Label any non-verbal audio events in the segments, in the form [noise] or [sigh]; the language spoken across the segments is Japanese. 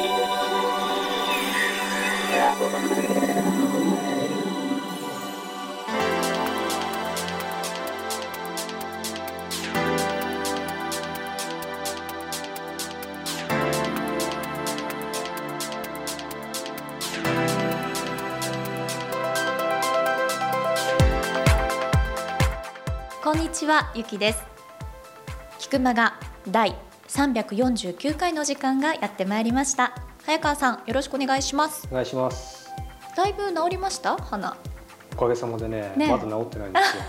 こんにちはゆきです。菊間が第349回の時間がやってまいりました。早川さんよろしくお願いします。お願いします。だいぶ治りました？鼻おかげさまでねね。まだ治ってないんですよ。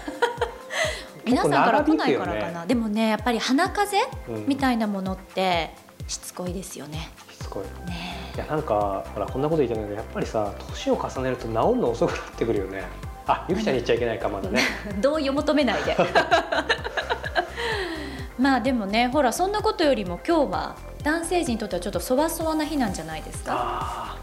[laughs] 皆さんから来ないからかな、でもねやっぱり鼻風？邪うん。みたいなものってしつこいですよね。しつこいね。いやなんかほらこんなこと言ってないけどやっぱりさ年を重ねると治るの遅くなってくるよね。あゆきちゃんに言っちゃいけないかまだね。[laughs] 同意を求めないで [laughs] まあでもねほらそんなことよりも今日は男性陣にとってはちょっとそわそわな日なんじゃないですか？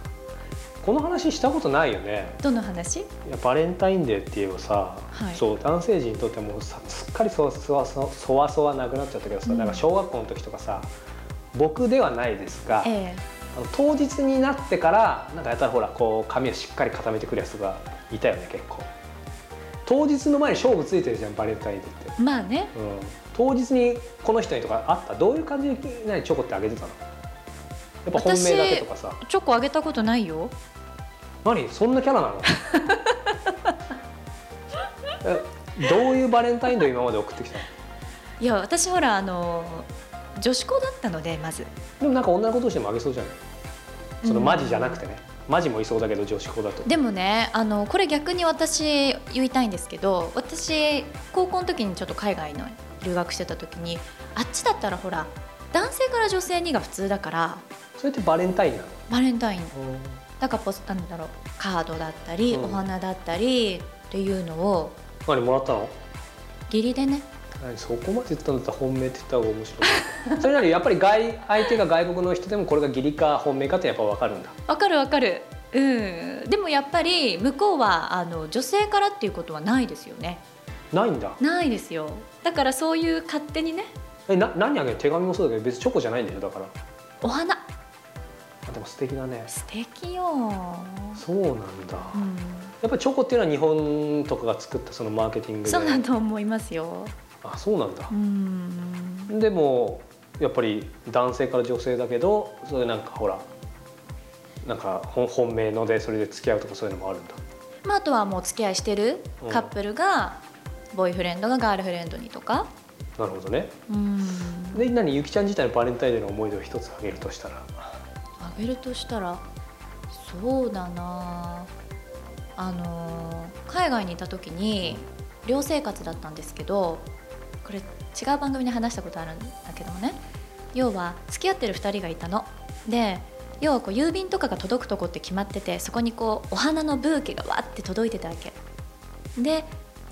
この話したことないよね。どの話？いやバレンタインデーって言えばさ、はい。そう男性陣にとってもすっかりそわそわそわそわなくなっちゃったけどさ、うん。なんか小学校の時とかさ僕ではないですが、えあの当日になってからなんかやったらほらこう髪をしっかり固めてくるやつがいたよね結構。当日の前に勝負ついてるじゃんバレンタインデーって、えまあね。うん、当日にこの人にとかあった？どういう感じで何チョコってあげてたの？やっぱ本命だけとかさ。チョコあげたことないよ。何？そんなキャラなの？えどういうバレンタインデ今まで送ってきたの？いや私ほらあの女子校だったのでまず。でもなんか女の子同士でもあげそうじゃない？そのうん。マジじゃなくてね、マジもいそうだけど女子校だと。でもねあのこれ逆に私言いたいんですけど私高校の時にちょっと海外の留学してた時にあっちだったらほら男性から女性にが普通だからそれってバレンタインなの？バレンタイン。だからポスなんだろうカードだったり、うん。お花だったりっていうのを何もらったの？義理でね。何そこまで言ったんだったら本命って言った方が面白い。[laughs] それなりやっぱり外相手が外国の人でもこれが義理か本命かってやっぱ分かるんだ。わかるわかる。うん。でもやっぱり向こうはあの女性からっていうことはないですよね。ないんだ。ないですよだからそういう勝手にね。えな何あげる？手紙もそうだけど別にチョコじゃないんだよ。だから。お花。あでも素敵だね。素敵よ、そうなんだ、うん、やっぱりチョコっていうのは日本とかが作ったそのマーケティングで。そうだと思いますよ。あそうなんだ。う、ん。でもやっぱり男性から女性だけどそれなんかほらなんか本本命のでそれで付き合うとかそういうのもあるんだ。まあ、あとはもう付き合いしてるうんカップルが、ボーイフレンドがガールフレンドにとか。なるほどね。うん。で何ゆきちゃん自体のバレンタインデーの思い出を一つあげるとしたら？あげるとしたらそうだな。あの海外にいた時に寮生活だったんですけどこれ違う番組で話したことあるんだけどもね。要は付き合ってる2人がいたの。で要はこう郵便とかが届くとこって決まっててそこにこうお花のブーケがわって届いてたわけ。で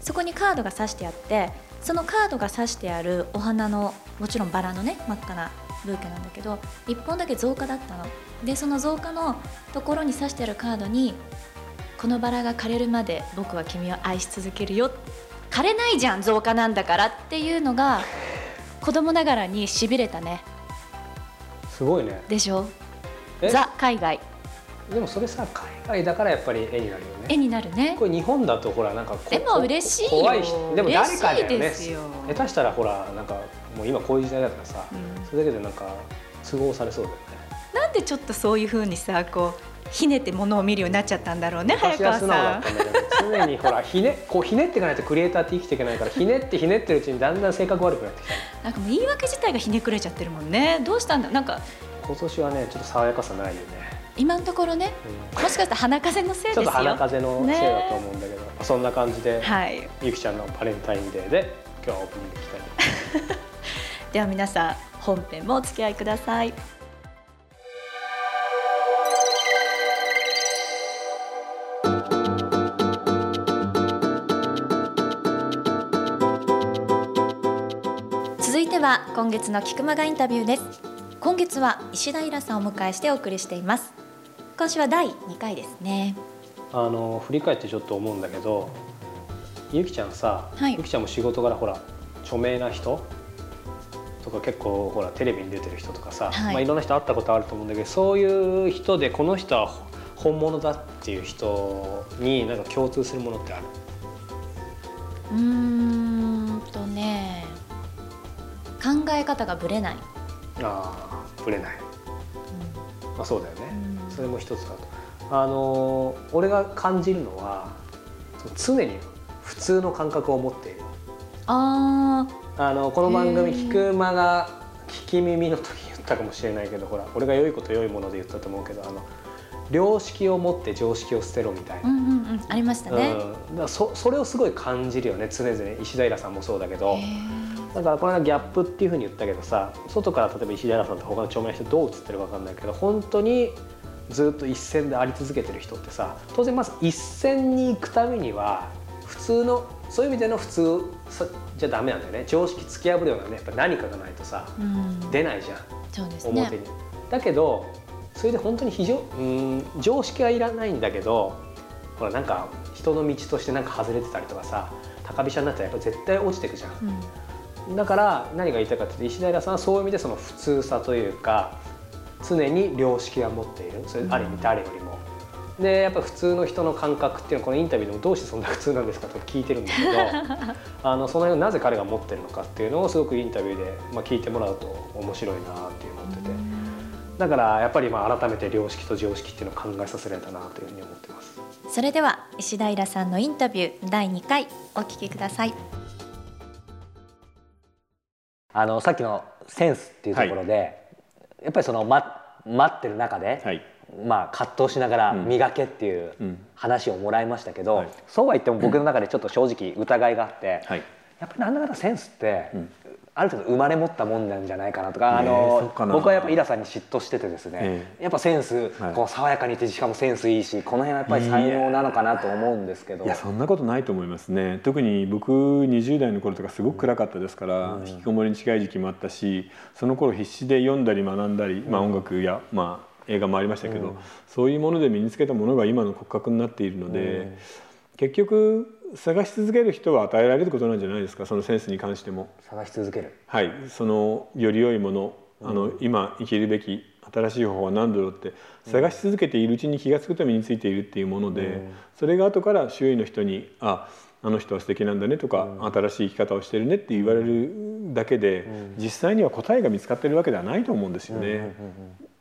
そこにカードが刺してあってそのカードが刺してあるお花のもちろんバラのね真っ赤なブーケなんだけど1本だけ造花だったの。でその造花のところに刺してあるカードに「このバラが枯れるまで僕は君を愛し続けるよ」枯れないじゃん造花なんだから。っていうのが子供ながらにしびれたね。すごいね。でしょ？え？ザ海外。でもそれさ海外だからやっぱり絵になるよね。絵になるね。これ日本だとほらなんかこでも嬉しいよ。怖い人。でも誰かだよね。ですよ。下手したらほらなんかもう今こういう時代だからさ、うん。それだけでなんか都合されそうだよね。なんでちょっとそういう風にさこうひねってものを見るようになっちゃったんだろうね早川さん。常にほらひねこうひねっていかないとクリエイターって生きていけないからひねってひねってるうちにだんだん性格悪くなってきた。なんかもう言い訳自体がひねくれちゃってるもんね。どうしたんだ？なんか今年はねちょっと爽やかさないよね、今のところねうん。もしかしたら鼻風のせいですよ。ちょっと鼻風のせいだと思うんだけど、そんな感じで、はい。ゆきちゃんのバレンタインデーで今日はオープニングいきたい [laughs] では皆さん本編もお付き合いください。続いては今月の菊間がインタビューです。今月は石田イラさんをお迎えしてお送りしています今週は第2回ですね。あの振り返ってちょっと思うんだけどゆきちゃんさ、はい。ゆきちゃんも仕事柄ほら著名な人？とか結構ほらテレビに出てる人とかさ、はい。まあ、いろんな人会ったことあると思うんだけどそういう人でこの人は本物だっていう人になんか共通するものってある？うーんとね考え方がぶれない、ああぶれない、まあ、そうだよね、うんそれも一つだと。あのー俺が感じるのは常に普通の感覚を持っている。ああのこの番組聞く間が聞き耳の時言ったかもしれないけどほら俺が良いこと良いもので言ったと思うけどあの良識を持って常識を捨てろみたいあ、うな、んうんうん、ありましたね。うん、だそそれをすごい感じるよね常々。石平さんもそうだけど。だからこの間ギャップっていうふうに言ったけどさ外から例えば石平さんと他の著名な人どう映ってるか分かんないけど本当にずっと一線であり続けてる人ってさ当然まず一線に行くためには普通のそういう意味での普通そじゃダメなんだよね常識突き破るようなねやっぱ何かがないとさうん、出ないじゃんそうです表に。ね。だけどそれで本当に非常うん常識はいらないんだけどほらなんか人の道としてなんか外れてたりとかさ高飛車になったらやっぱ絶対落ちていくじゃん。うん、だから何が言いたいかというと石平さんはそういう意味でその普通さというか常に良識は持っているそれある意味誰よりも。でやっぱ普通の人の感覚っていうのはこのインタビューでもどうしてそんな普通なんですかと聞いてるんだけど [laughs] あのその辺をなぜ彼が持ってるのかっていうのをすごくインタビューで、まあ、聞いてもらうと面白いなっていう思っててだからやっぱりまあ改めて良識と常識っていうのを考えさせられたなというふうに思ってます。それでは石平さんのインタビュー第2回お聞きください。あのさっきのセンスっていうところで、やっぱりその、ま、待ってる中で、はい。まあ、葛藤しながらうん。磨けっていううん。話をもらいましたけど、はい。そうは言っても僕の中でちょっと正直疑いがあって、はい。やっぱりなんだかんだセンスって、うんある程度生まれ持ったもんなんじゃないかなとか、あの僕はやっぱイラさんに嫉妬しててですね、えやっぱセンス、はい。こう爽やかにいてしかもセンスいいしこの辺はやっぱり才能なのかなと思うんですけど。いやそんなことないと思いますね。特に僕20代の頃とかすごく暗かったですから、引きこもりに近い時期もあったしその頃必死で読んだり学んだり、まあ、音楽や、まあ、映画もありましたけど、そういうもので身につけたものが今の骨格になっているので、結局探し続ける人は与えられることなんじゃないですか？そのセンスに関しても。探し続ける。はい、そのより良いものあの、今生きるべき新しい方法は何だろうって探し続けているうちに気が付くと身についているっていうもので、それが後から周囲の人に「ああの人は素敵なんだね」とか、新しい生き方をしてるね」って言われるだけで、実際には答えが見つかってるわけではないと思うんですよね。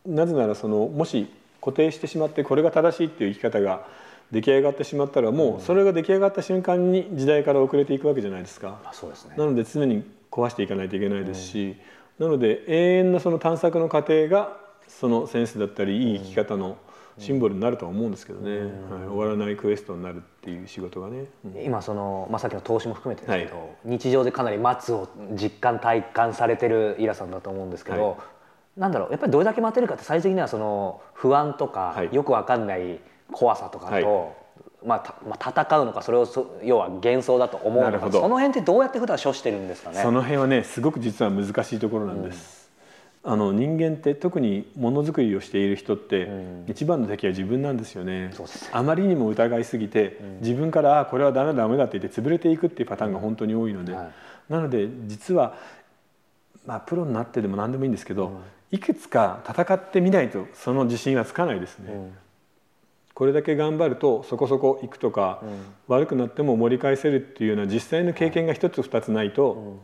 なぜならそのもし固定してしまってこれが正しいっていう生き方が出来上がってしまったらもうそれが出来上がった瞬間に時代から遅れていくわけじゃないですか。あそうですね。なので常に壊していかないといけないですし、なので永遠のその探索の過程がそのセンスだったりいい生き方のシンボルになるとは思うんですけどね、はい、終わらないクエストになるっていう仕事がね。うん。今その、まあ、さっきの投資も含めてですけど、日常でかなり待つを実感体感されてるイラさんだと思うんですけど、はい。なんだろうやっぱりどれだけ待てるかって最終的にはその不安とか、はい。よくわかんない怖さとかと、はい。まあたまあ、戦うのかそれをそ要は幻想だと思うのかなるほど。その辺ってどうやって普段処してるんですかね？その辺はねすごく実は難しいところなんです。あの人間って特にものづくりをしている人って、ん。一番の敵は自分なんですよね。そうです。ねあまりにも疑いすぎて、自分からあこれはダメだダメだって言って潰れていくっていうパターンが本当に多いので、はい。なので実はまあプロになってでも何でもいいんですけど、いくつか戦ってみないとその自信はつかないですね。うんこれだけ頑張るとそこそこいくとか、悪くなっても盛り返せるっていうような実際の経験が一つ二つないと、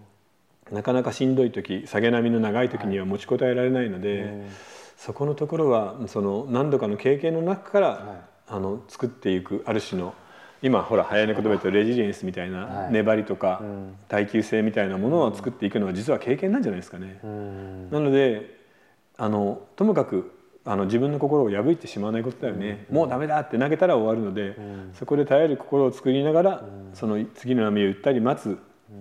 なかなかしんどい時下げ波の長い時には持ちこたえられないので、そこのところはその何度かの経験の中から、あの作っていくある種の今ほら早い言葉で言うとレジリエンスみたいなはい。粘りとかん。耐久性みたいなものを作っていくのは実は経験なんじゃないですかね。うん。なのであのともかくあの自分の心を破いてしまわないことだよね、もうダメだって投げたら終わるので、そこで耐える心を作りながら、その次の波を打ったり待つ、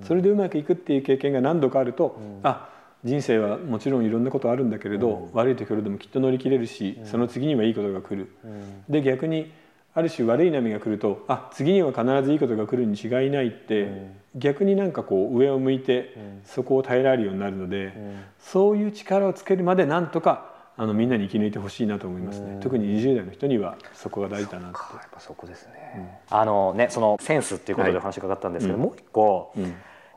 それでうまくいくっていう経験が何度かあると、あ人生はもちろんいろんなことあるんだけれど、悪い時ほどでもきっと乗り切れるし、その次にはいいことが来る。で逆にある種悪い波が来るとあ次には必ずいいことが来るに違いないって、逆になんかこう上を向いてそこを耐えられるようになるので、そういう力をつけるまでなんとかあのみんなに生き抜いてほしいなと思いますね、特に20代の人にはそこが大事だなって。やっぱそこですね、あのねそのセンスっていうことでお話伺ったんですけど、もう一個、うん。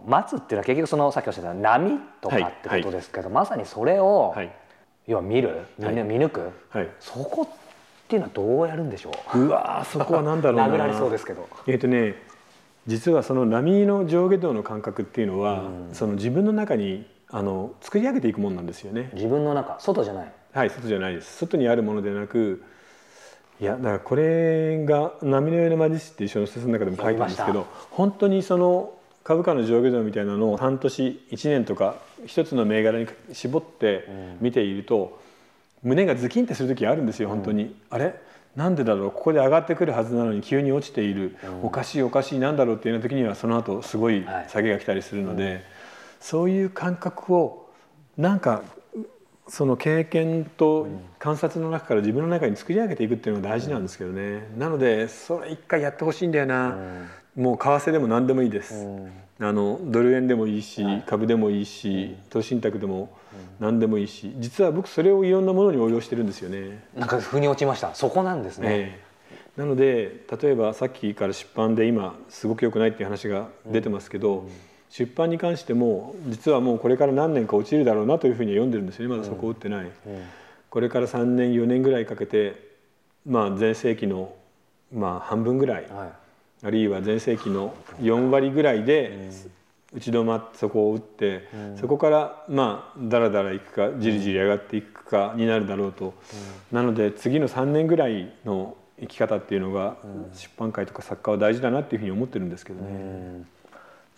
待つっていうのは結局そのさっきおっしゃった波とかってことですけど、まさにそれを、はい。要は見る見,、抜く、はい。そこっていうのはどうやるんでしょう？うわーそこはなんだろうな。[laughs] 殴られそうですけど。えっ、とね実はその波の上下動の感覚っていうのは、その自分の中にあの作り上げていくものなんですよね。自分の中外じゃないはい外じゃないです。外にあるものではなくいやだからこれが「波の上の魔術師」っていう小説の中でも書いたんですけ読ど本当にその株価の上下動みたいなのを半年1年とか一つの銘柄に絞って見ていると、胸がズキンってする時あるんですよ本当に、あれ？なんでだろう？ここで上がってくるはずなのに急に落ちている、おかしいおかしいなんだろうっていうような時にはその後すごいはい。下げが来たりするので、そういう感覚をなんかその経験と観察の中から自分の中に作り上げていくっていうのが大事なんですけどね、なのでそれ一回やってほしいんだよな、もう為替でも何でもいいです、あのドル円でもいいし、株でもいいし投資信託でも何でもいいし。実は僕それをいろんなものに応用してるんですよね。なんか腑に落ちました。そこなんですね、ええ。なので例えばさっきから出版で今すごく良くないっていう話が出てますけど、出版に関しても実はもうこれから何年か落ちるだろうなというふうには読んでるんですよね。まだそこを打ってない、これから3年4年ぐらいかけてまあ全盛期のまあ半分ぐらい、はい。あるいは全盛期の4割ぐらいで打ち止まってそこを打って、そこからまあだらだらいくかじりじり上がっていくかになるだろうと、なので次の3年ぐらいの生き方っていうのが出版界とか作家は大事だなっていうふうに思ってるんですけどね。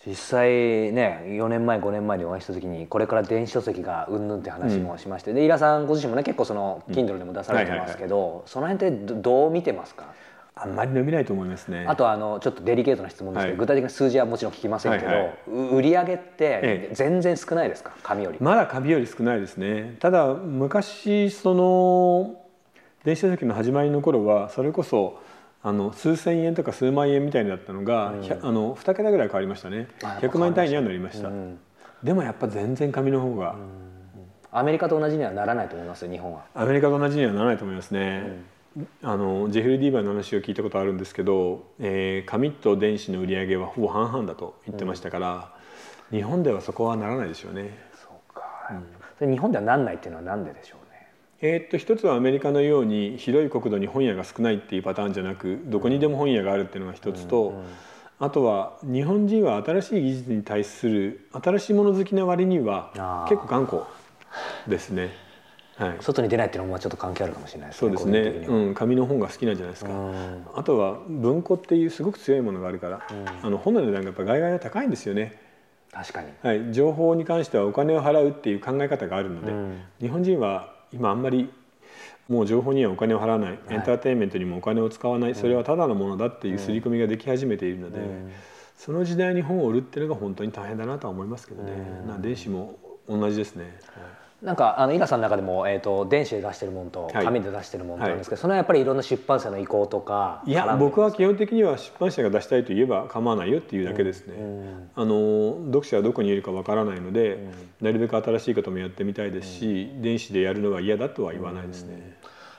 実際ね4年前5年前にお会いした時にこれから電子書籍がうんぬんって話もしまして、でイラさんご自身もね結構その Kindle でも出されてますけど、その辺ってどどう見てますか？あんまり伸びないと思いますね。あとあのちょっとデリケートな質問ですけど、はい。具体的な数字はもちろん聞きませんけど、はいはい。う売り上げってええ。全然少ないですか？紙より、まだ紙より少ないですね。ただ昔その電子書籍の始まりの頃はそれこそあの数千円とか数万円みたいになったのが、ひゃあの2桁ぐらい変わりましたね。あやっぱ100万円単位にはなりました、うん。でもやっぱ全然紙の方が、アメリカと同じにはならないと思いますよ日本は。アメリカと同じにはならないと思いますね、あのジェフリー・ディーバーの話を聞いたことあるんですけど、えー紙と電子の売り上げはほぼ半々だと言ってましたから、日本ではそこはならないでしょうね。そうか、日本ではなんないっていうのはなんででしょうねえーっと一つはアメリカのように広い国土に本屋が少ないっていうパターンじゃなくどこにでも本屋があるっていうのが一つと、あとは日本人は新しい技術に対する新しいもの好きな割には結構頑固ですね。はい、外に出ないっていうのもちょっと関係あるかもしれないですねそうですね。うん、紙の本が好きなんじゃないですか、うん。あとは文庫っていうすごく強いものがあるから、あの本の値段がやっぱ外々は高いんですよね、確かに。はい、情報に関してはお金を払うっていう考え方があるので、うん。日本人は今あんまりもう情報にはお金を払わない、エンターテインメントにもお金を使わない。それはただのものだっていう刷り込みができ始めているので、その時代に本を売るっていうのが本当に大変だなとは思いますけどね、な電子も同じですね、なんかあのイラさんの中でも、えー、と電子で出してるものとはい。紙で出してるものとあるんですけど、それはやっぱりいろんな出版社の意向とかいや僕は基本的には出版社が出したいと言えば構わないよっていうだけですね、あの読者はどこにいるかわからないので、なるべく新しいこともやってみたいですし、電子でやるのは嫌だとは言わないですね、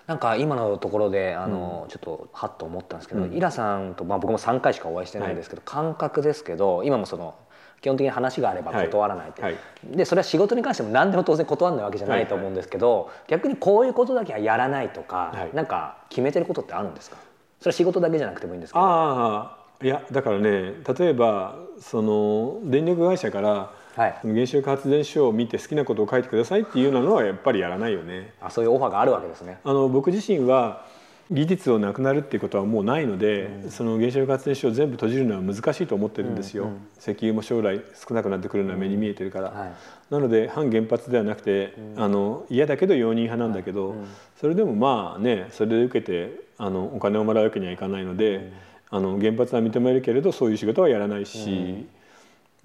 なんか今のところであの、ちょっとハッと思ったんですけど、イラさんと、まあ、僕も3回しかお会いしてないですけど、感覚ですけど今もその基本的に話があれば断らないって、はいはいでそれは仕事に関しても何でも当然断らないわけじゃないと思うんですけど、逆にこういうことだけはやらないとか、はいなんか決めてることってあるんですかそれは仕事だけじゃなくてもいいんですけどああいやだからね例えばその電力会社からはい原子力発電所を見て好きなことを書いてくださいっていうようなのはやっぱりやらないよね。あそういうオファーがあるわけですね。あの僕自身は技術をなくなるっていうことはもうないので、その原子力発電所を全部閉じるのは難しいと思ってるんですよ、石油も将来少なくなってくるのは目に見えてるから、はい。なので反原発ではなくて、あの嫌だけど容認派なんだけど、それでもまあねそれで受けてあのお金をもらうわけにはいかないので、あの原発は認めるけれどそういう仕事はやらないし。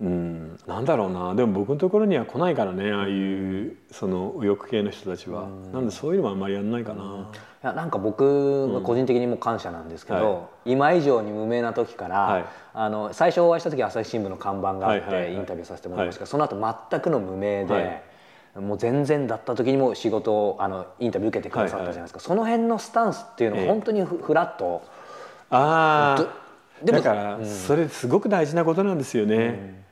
うん、なんだろうな。でも僕のところには来ないからねああいうその右翼系の人たちは、なんでそういうのもあんまりやんないかな、いやなんか僕は個人的にも感謝なんですけど、は今以上に無名な時から、はい。あの最初お会いした時は朝日新聞の看板があって、インタビューさせてもらいましたけど、その後全くの無名で、はい。もう全然だった時にも仕事をあのインタビュー受けてくださったじゃないですか、その辺のスタンスっていうのはええ。本当にフフラット、あどあでもだからそれすごく大事なことなんですよね。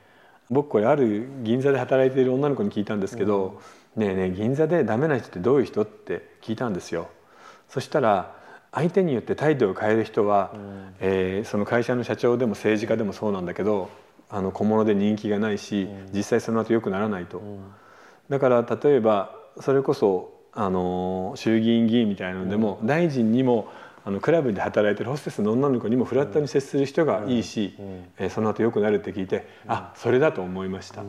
僕これある銀座で働いている女の子に聞いたんですけど「ねえねえ銀座でダメな人ってどういう人?」って聞いたんですよ。そしたら相手によって態度を変える人は、えーその会社の社長でも政治家でもそうなんだけどあの小物で人気がないし、実際その後良くならないと。だから例えばそれこそあの衆議院議員みたいなのでも、大臣にもあのクラブで働いてるホステスの女の子にもフラットに接する人がいいし、えーその後良くなるって聞いて、あそれだと思いました。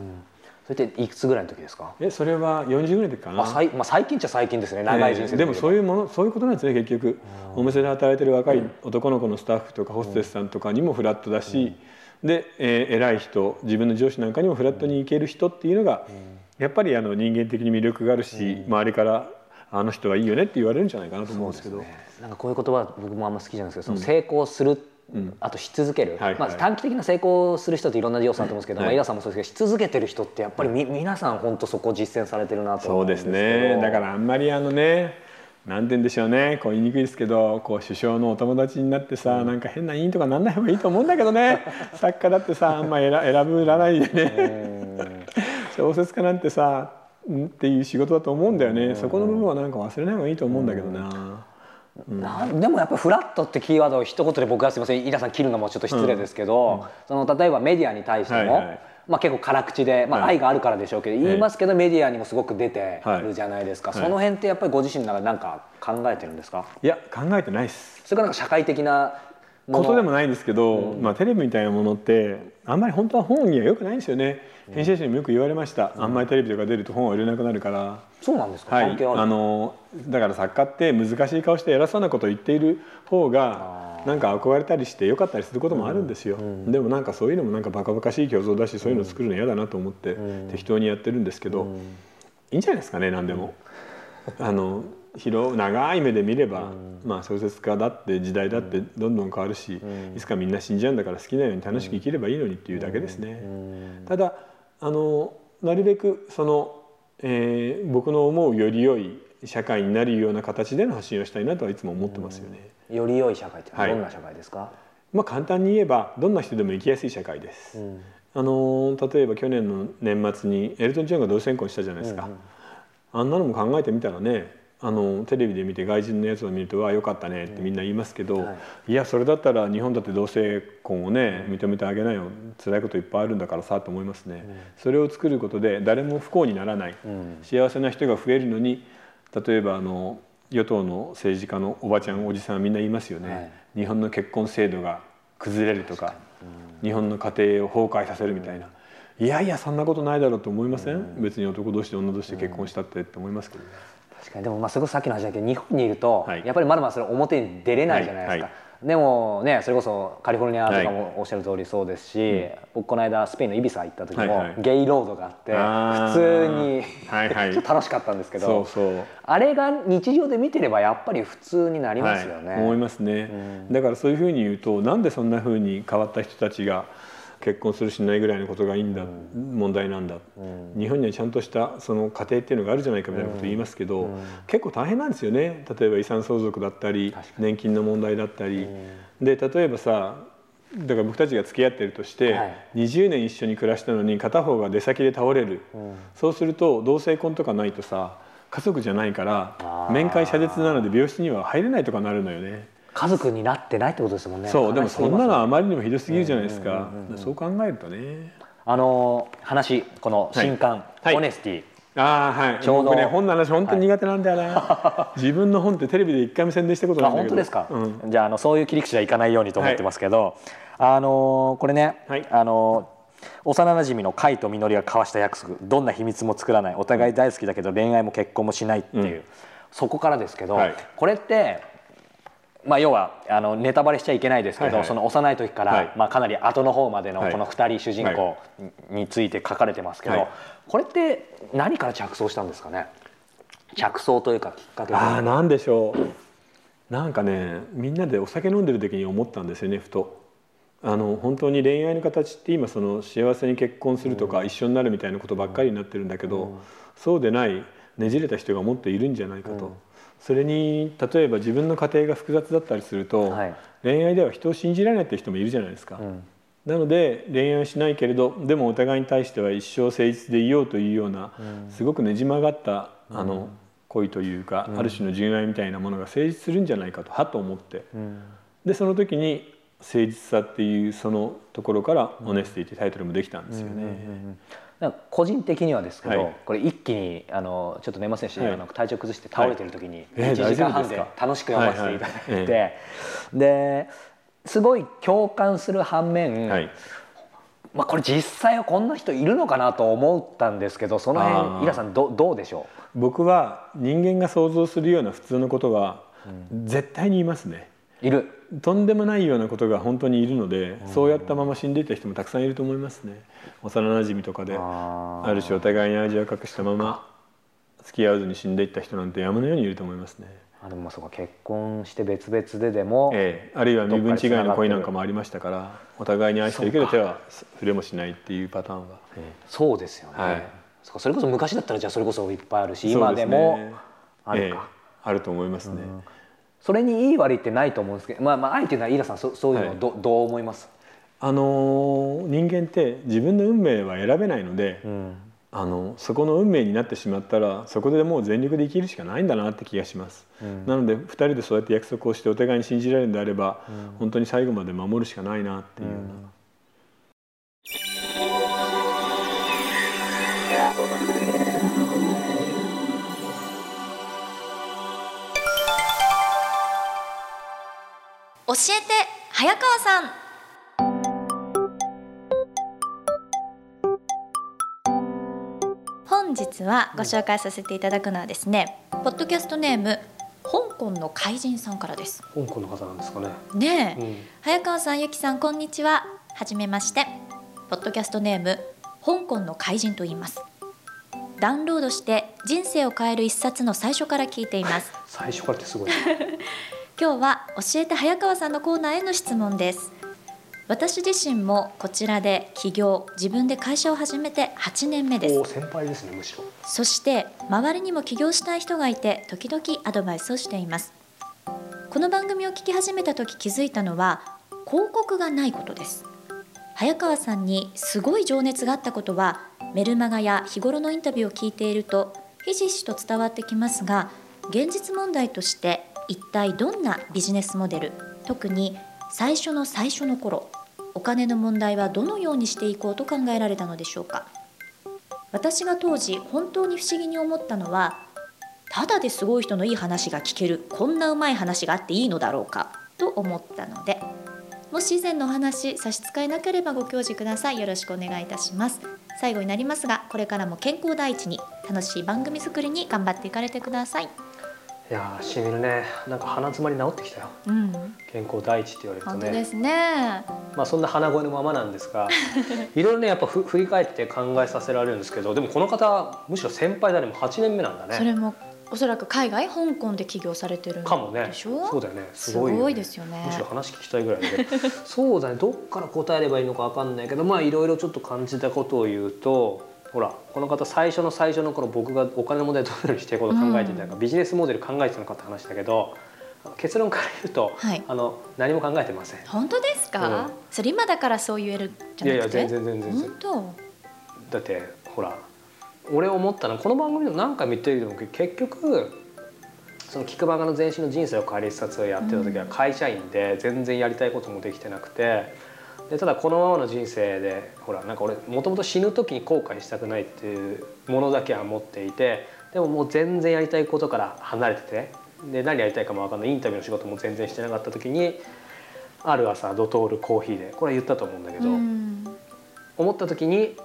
それっていくつぐらいの時ですか？えそれは40ぐらいの時かな。あまあ、最近っちゃ最近ですね。長い人生えーでもそうういうものそういうことなんですね結局。お店で働いてる若い男の子のスタッフとかホステスさんとかにもフラットだし、で、えー偉い人自分の上司なんかにもフラットに行ける人っていうのが、やっぱりあの人間的に魅力があるし、周りからあの人はいいよねって言われるんじゃないかなと思うんですけど。なんかこういう言葉僕もあんま好きじゃないですけど、その成功する、あとし続ける、はいはい。まあ、短期的な成功する人っていろんな要素あると思うんですけど、はい。まあ、イラさんもそうですけどし続けてる人ってやっぱりみ、皆さん本当そこ実践されてるなと思そううんでですね。だからあんまりあのねなんて言うんでしょうね。こう言いにくいですけどこう首相のお友達になってさ、なんか変な委員とかなんない方がいいと思うんだけどね。[laughs] 作家だってさあんま選選ぶらないでね。小説家なんてさんっていう仕事だと思うんだよね。そこの部分はなんか忘れない方がいいと思うんだけどな。なんでもやっぱりフラットってキーワードを一言で僕はすみませんイラさん切るのもちょっと失礼ですけど、その例えばメディアに対しても、はいはい。まあ、結構辛口で、まあ、はい。愛があるからでしょうけど、言いますけどメディアにもすごく出てはい。るじゃないですか、はい。その辺ってやっぱりご自身の中で何か考えてるんですか？いや考えてないっす。それからなんか社会的なことでもないんですけど、まあ、テレビみたいなものってあんまり本当は本には良くないんですよね、編集者にもよく言われました、あんまりテレビとか出ると本は売れなくなるから。そうなんですか、はい。関係あのだから作家って難しい顔して偉そうなことを言っている方がなんか憧れたりして良かったりすることもあるんですよ、でもなんかそういうのもなんかバカバカしい虚像だしそういうの作るの嫌だなと思って適当にやってるんですけど、いいんじゃないですかね何でも。あの広長い目で見れば、まあ小説家だって時代だってどんどん変わるし、いつかみんな死んじゃうんだから好きなように楽しく生きればいいのにっていうだけですね。ただあのなるべくその、えー僕の思うより良い社会になるような形での発信をしたいなとはいつも思ってますよね。より良い社会ってはいどんな社会ですか、まあ簡単に言えばどんな人でも生きやすい社会です。あの例えば去年の年末にエルトン・ジョンが同性婚したじゃないですか。あんなのも考えてみたらねあのテレビで見て外人のやつを見ると「わあよかったね」ってみんな言いますけど、い、やそれだったら日本だって同性婚をね認めてあげなよ。辛いこといっぱいあるんだからさと思いますね、それを作ることで誰も不幸にならない、幸せな人が増えるのに例えばあの与党の政治家のおばちゃんおじさんはみんな言いますよね、はい。日本の結婚制度が崩れるとか日本の家庭を崩壊させるみたいな、いやいやそんなことないだろうと思いません、別に男同士で女同士で結婚したってって思いますけど。ね、確かに。でもまあそれこそさっきの話だけど日本にいると、はい。やっぱりまだまだそれ表に出れないじゃないですか、はい。でもねそれこそカリフォルニアとかもおっしゃる通りそうですし、僕この間スペインのイビサ行った時も、はいはい。ゲイロードがあって普通に、はいはい。[laughs] ちょっと楽しかったんですけどそうそう。あれが日常で見てればやっぱり普通になりますよね。はい、思いますね、だからそういうふうに言うとなんでそんなふうに変わった人たちが結婚するしないぐらいのことがいいんだ、問題なんだ、日本にはちゃんとしたその家庭っていうのがあるじゃないかみたいなこと言いますけど、結構大変なんですよね。例えば遺産相続だったり年金の問題だったり、で例えばさだから僕たちが付き合ってるとして、はい。20年一緒に暮らしたのに片方が出先で倒れる、そうすると同性婚とかないとさ家族じゃないから面会謝絶なので病室には入れないとかなるのよね。家族になってないってことですもんね。そうでもそんなのはあまりにもひどすぎるじゃないですか。そう考えるとね。あのー話この新刊、はいオネスティああはい。ちょうど僕ね本の話本当に苦手なんだよな。[laughs] 自分の本ってテレビで一回も宣伝したことないあんだけど。本当ですか、うん。じゃああのそういう切り口ではいかないようにと思ってますけど、あのーこれね、はいあのー幼なじみの甲斐と実りが交わした約束どんな秘密も作らないお互い大好きだけど恋愛も結婚もしないっていう、うんそこからですけど、はいこれってまあ、要はあのネタバレしちゃいけないですけど、はいはい。その幼い時から、はい。まあ、かなり後の方までのはい。この2人主人公について書かれてますけど、はい。これって何から着想したんですかね？着想というかきっかけああなんでしょう。なんかねみんなでお酒飲んでる時に思ったんですよねふと。あの本当に恋愛の形って今その幸せに結婚するとか一緒になるみたいなことばっかりになってるんだけど、そうでないねじれた人がもっといるんじゃないかと、それに例えば自分の家庭が複雑だったりすると、はい。恋愛では人を信じられないって人もいるじゃないですか、ん。なので恋愛をしないけれどでもお互いに対しては一生誠実でいようというような、すごくねじ曲がったあの、恋というか、ある種の純愛みたいなものが成立するんじゃないかとはと思って、でその時に誠実さっていうそのところから「オネスティ」ってタイトルもできたんですよね。個人的にはですけど、はい、これ一気にあのちょっと年末年始、はい、あの体調崩して倒れてる時に1時間半で楽しく読ませていただいて、ですごい共感する反面、はい、まあ、これ実際はこんな人いるのかなと思ったんですけどその辺イラさんどどうでしょう？僕は人間が想像するような普通のことは絶対にいますね。いる。とんでもないようなことが本当にいるので、そうやったまま死んでいった人もたくさんいると思いますね。幼なじみとかである種お互いに味を隠したまま付き合わずに死んでいった人なんて山のようにいると思いますね。あでもそうか結婚して別々ででも、ええ、あるいは身分違いの恋なんかもありましたからお互いに愛してるけど手は触れもしないっていうパターンは、ええ、そうですよね、はい、そそれこそ昔だったらじゃあそれこそいっぱいあるし今でもあるか、ええ、あると思いますね、うんそれにいい悪いってないと思うんですけど、まあ、まあ愛っていうのは飯田さんそそういうのどはい、どう思います？あの人間って自分の運命は選べないので、うん、あのそこの運命になってしまったらそこでもう全力で生きるしかないんだなって気がします、うん、なので2人でそうやって約束をしてお互いに信じられるんであれば、うん、本当に最後まで守るしかないなっていうような。教えて早川さん。本日はご紹介させていただくのはですね、ポッドキャストネーム香港の怪人さんからです。香港の方なんですかね。ねえ、うん、早川さんゆきさんこんにちは。はじめまして。ポッドキャストネーム香港の怪人と言います。ダウンロードして人生を変える一冊の最初から聞いています。[laughs] 最初からってすごい [laughs] 今日は教えて早川さんのコーナーへの質問です。私自身もこちらで起業自分で会社を始めて8年目です。先輩ですねむしろ。そして周りにも起業したい人がいて時々アドバイスをしています。この番組を聞き始めた時気づいたのは広告がないことです。早川さんにすごい情熱があったことはメルマガや日頃のインタビューを聞いているとひしひしと伝わってきますが現実問題として一体どんなビジネスモデル特に最初の最初の頃お金の問題はどのようにしていこうと考えられたのでしょうか？私が当時本当に不思議に思ったのはただですごい人のいい話が聞けるこんなうまい話があっていいのだろうかと思ったのでもし以前のお話差し支えなければご教示ください。よろしくお願いいたします。最後になりますがこれからも健康第一に楽しい番組作りに頑張っていかれてください。いやしみるねなんか鼻詰まり治ってきたよ、うん、健康第一って言われるとね。ですね。まあそんな鼻声のままなんですが [laughs] いろいろねやっぱふ振り返って考えさせられるんですけどでもこの方むしろ先輩でありも8年目なんだね。それもおそらく海外香港で起業されてるんでしょ？かもね。そうだよね。すごい、ね,、ごいですよね。むしろ話聞きたいぐらいで。そうだね。どっから答えればいいのか分かんないけどまあいろいろちょっと感じたことを言うとほらこの方最初の最初の頃僕がお金の問題どのようにしていこうと考えていたか、うん、ビジネスモデル考えてたのかって話だけど結論から言うと、はい、あの何も考えてません。本当ですか、うん、それ今だからそう言えるじゃないやいや全然全然全然。だってほら俺思ったのはこの番組でも何回も言ってるけど結局その菊間の全身の人生を変える一冊をやってた時は会社員で全然やりたいこともできてなくてでただこのままの人生でほらなんか俺もともと死ぬ時に後悔したくないっていうものだけは持っていてでももう全然やりたいことから離れててで何やりたいかも分かんない。インタビューの仕事も全然してなかった時にある朝ドトールコーヒーでこれ言ったと思うんだけど、思った時に、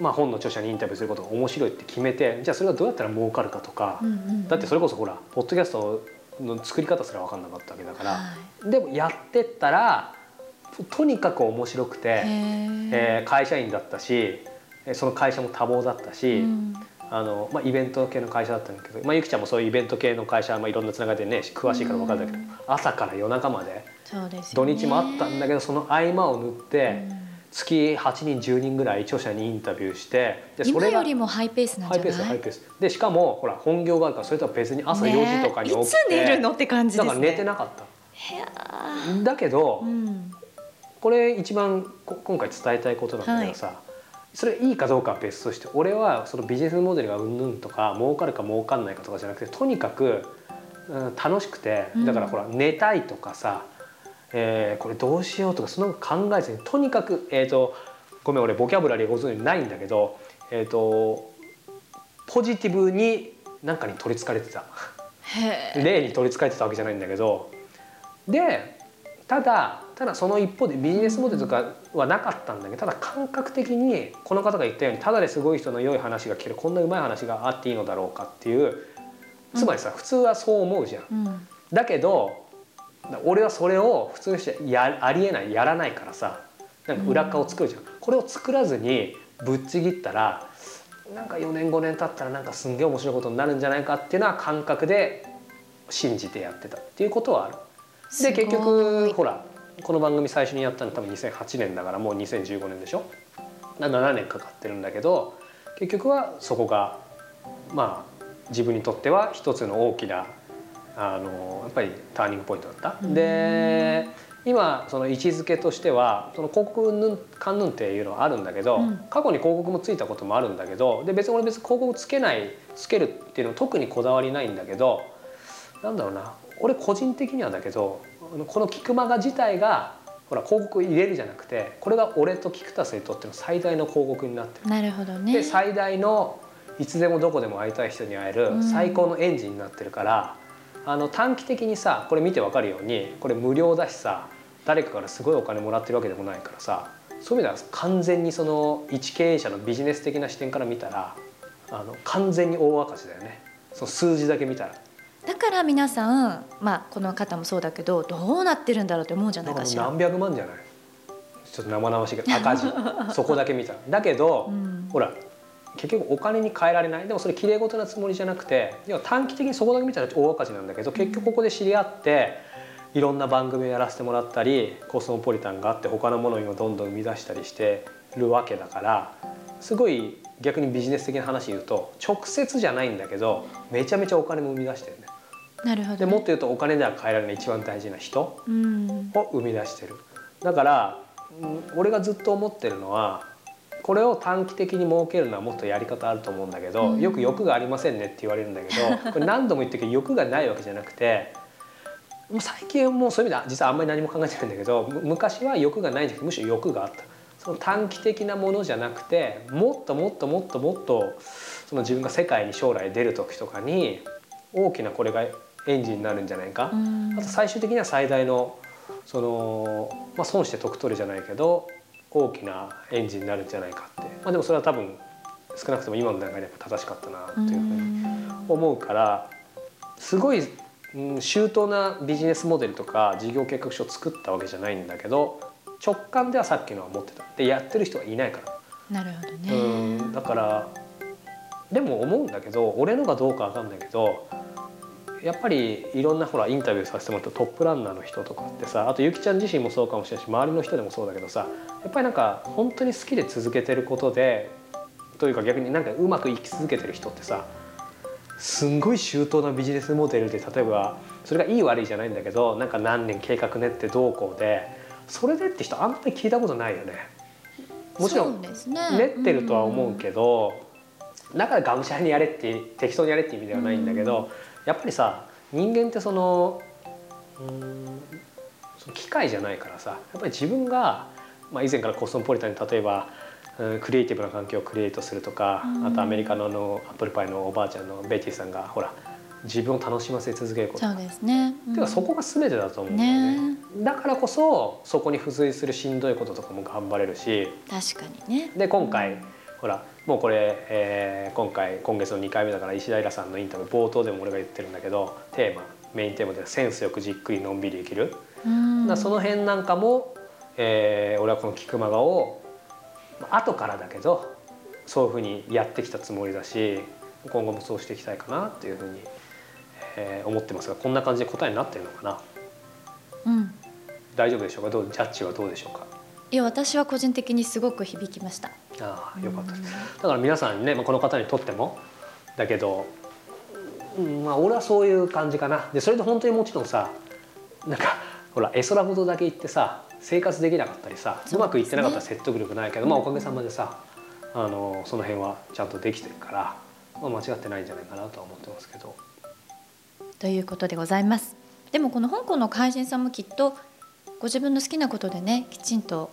まあ、本の著者にインタビューすることが面白いって決めてじゃあそれがどうやったら儲かるかとか、だってそれこそほらポッドキャストの作り方すら分かんなかったわけだから、はい、でもやってったらとにかく面白くて、えー、会社員だったしその会社も多忙だったし、うん、あのまあ、イベント系の会社だったんだけど、まあ、ゆきちゃんもそういうイベント系の会社、まあ、いろんなつながりでね詳しいから分かるんだけど、うん、朝から夜中まで土日もあったんだけどその合間を縫って。うん。月8人10人ぐらい著者にインタビューしてでそれよりもハイペースなんじゃない？ハイペースでしかもほら本業があるからそれとは別に朝4時とかに起きて、ね、いつ寝るのって感じです、ね、だから寝てなかった。だけど、うん、これ一番今回伝えたいことなんだけどさ、はい、それいいかどうかは別として俺はそのビジネスモデルがうんぬんとか儲かるか儲かんないかとかじゃなくてとにかく、うん、楽しくてだからほら、寝たいとかさ、えー、これどうしようとかその考えずにとにかくえっ、ー、とごめん俺ボキャブラリーご存知ないんだけどえっ、ー、とポジティブに何かに取りつかれてた。例に取りつかれてたわけじゃないんだけど。でただただその一方でビジネスモデルとかはなかったんだけどただ感覚的にこの方が言ったようにただですごい人の良い話が聞けるこんなうまい話があっていいのだろうかっていうつまりさ、うん、普通はそう思うじゃん。うん、だけど俺はそれを普通にしてやありえないやらないからさなんか裏側を作るじゃん、これを作らずにぶっちぎったらなんか4年5年経ったらなんかすんげえ面白いことになるんじゃないかっていうのは感覚で信じてやってたっていうことはある。で結局ほらこの番組最初にやったの多分2008年だからもう2015年でしょ？7年かかってるんだけど結局はそこがまあ自分にとっては一つの大きなあのやっぱりターニングポイントだった。で今その位置づけとしてはその広告ぬんかんぬんっていうのはあるんだけど、うん、過去に広告もついたこともあるんだけどで別に俺別に広告つけないつけるっていうのは特にこだわりないんだけどなんだろうな。俺個人的にはだけどこの菊間が自体がほら広告入れるじゃなくてこれが俺と菊田にとっての最大の広告になってる。なるほどね、で最大のいつでもどこでも会いたい人に会える最高のエンジンになってるから、あの短期的にさこれ見て分かるようにこれ無料だしさ誰かからすごいお金もらってるわけでもないからさそういう意味では完全にその一経営者のビジネス的な視点から見たらあの完全に大赤字だよねその数字だけ見たら。だから皆さん、まあ、この方もそうだけどどうなってるんだろうって思うんじゃないかしら。何百万じゃない。ちょっと生々しいけど赤字。そこだけ見たら。だけど、うん、ほら結局お金に換えられない。でもそれきれい事なつもりじゃなくて要は短期的にそこだけ見たら大赤字なんだけど結局ここで知り合っていろんな番組をやらせてもらったりコスモポリタンがあって他のものをどんどん生み出したりしてるわけだからすごい逆にビジネス的な話言うと直接じゃないんだけどめちゃめちゃお金も生み出してるね。なるほど、ね、でもっと言うとお金では変えられない一番大事な人を生み出してる。だから俺がずっと思ってるのはこれを短期的に設けるのはもっとやり方あると思うんだけど、よく欲がありませんねって言われるんだけど [laughs] これ何度も言ってるけど欲がないわけじゃなくてもう最近はもうそういう意味では実はあんまり何も考えてないんだけど昔は欲がないんじゃなくてむしろ欲があった。その短期的なものじゃなくてもっともっともっともっとその自分が世界に将来出る時とかに大きなこれがエンジンになるんじゃないか、あと最終的には最大のその、まあ、損して得取るじゃないけど大きなエンジンになるんじゃないかって、まあ、でもそれは多分少なくとも今の段階で正しかったなというふうに思うからすごい、うん、周到なビジネスモデルとか事業計画書を作ったわけじゃないんだけど直感ではさっきのは持ってた。でやってる人はいないから。なるほどね。うん。だからでも思うんだけど俺のがどうか分かんないけどやっぱりいろんなほらインタビューさせてもらったトップランナーの人とかってさあとゆきちゃん自身もそうかもしれないし周りの人でもそうだけどさやっぱりなんか本当に好きで続けてることでというか逆になんかうまく生き続けてる人ってさすんごい周到なビジネスモデルで例えばそれがいい悪いじゃないんだけどなんか何年計画練ってどうこうでそれでって人あんまり聞いたことないよね。もちろん、練ってるとは思うけど、だからがむしゃらにやれって適当にやれって意味ではないんだけど、やっぱりさ人間ってそのうんその機械じゃないからさやっぱり自分が、まあ、以前からコスモポリタンに例えばクリエイティブな環境をクリエイトするとか、あとアメリカののアップルパイのおばあちゃんのベティさんがほら自分を楽しませ続けること。そうですね、うん、てかそこが全てだと思うんだよね、ね、だからこそそこに付随するしんどいこととかも頑張れるし。確かにね。で今回、うん、ほらもうこれ、えー、今回今月の2回目だから石平さんのインタビュー冒頭でも俺が言ってるんだけどテーマメインテーマでセンスよくじっくりのんびり生きる、だその辺なんかも、えー、俺はこの菊間がを後からだけどそういうふうにやってきたつもりだし今後もそうしていきたいかなっていうふうに、えー、思ってますがこんな感じで答えになってるのかな、うん、大丈夫でしょうか？どう？ジャッジはどうでしょうか？いや私は個人的にすごく響きましたああよかったです、だから皆さんにね、まあ、この方にとってもだけど、うん、まあ俺はそういう感じかなでそれで本当にもちろんさなんかほら絵空事だけ言ってさ生活できなかったりさう,、まくいってなかったら説得力ないけど、まあ、おかげさまでさあのその辺はちゃんとできてるから、まあ、間違ってないんじゃないかなとは思ってますけど。ということでございます。でもこの香港の怪人さんもきっとご自分の好きなことでねきちんと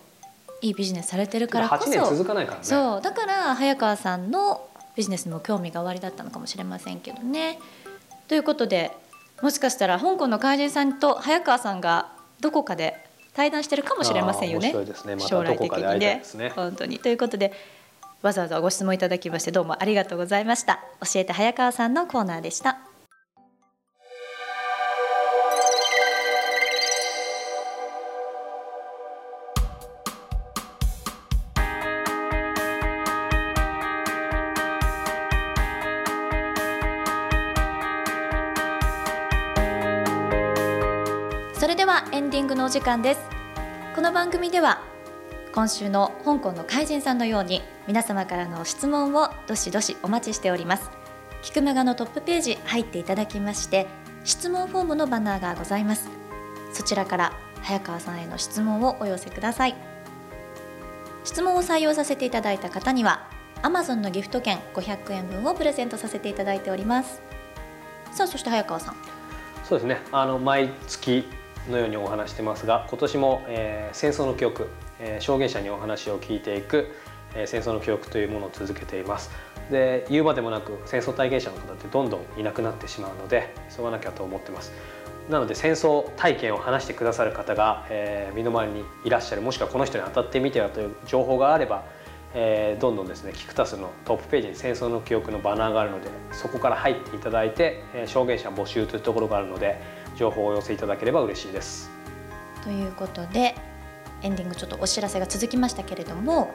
いいビジネスされてるからこそ続かないからねそうだから早川さんのビジネスにも興味がおありだったのかもしれませんけどね。ということでもしかしたら香港の怪人さんと早川さんがどこかで対談してるかもしれませんよね。ねま、将来的にね、ね、本当にということでわざわざご質問いただきましてどうもありがとうございました。教えて早川さんのコーナーでした。お時間です。この番組では今週の香港の怪人さんのように皆様からの質問をどしどしお待ちしております。キクマガのトップページ入っていただきまして質問フォームのバナーがございます。そちらから早川さんへの質問をお寄せください。質問を採用させていただいた方には Amazon のギフト券500円分をプレゼントさせていただいております。さあそして早川さん。そうですね。あの毎月のようにお話してますが今年も、えー、戦争の記憶、えー、証言者にお話を聞いていく、えー、戦争の記憶というものを続けています。で言うまでもなく戦争体験者の方ってどんどんいなくなってしまうので急がなきゃと思ってます。なので戦争体験を話してくださる方が、えー、身の回りにいらっしゃるもしくはこの人に当たってみてはという情報があれば、えー、どんどんですねキクタスのトップページに戦争の記憶のバナーがあるのでそこから入っていただいて、えー、証言者募集というところがあるので情報をお寄せいただければ嬉しいです。ということでエンディングちょっとお知らせが続きましたけれども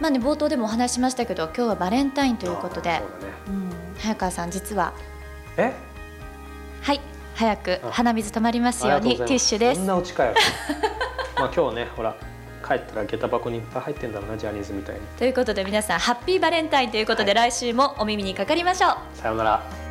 まあね冒頭でもお話しましたけど今日はバレンタインということで、ね、うん、早川さん実はえ？はい早く鼻水止まりますようにティッシュです。そんなオチかよまあ今日ねほら帰ったら下駄箱にいっぱい入ってんだろうなジャニーズみたいに。ということで皆さんハッピーバレンタインということで来週もお耳にかかりましょう。さようなら。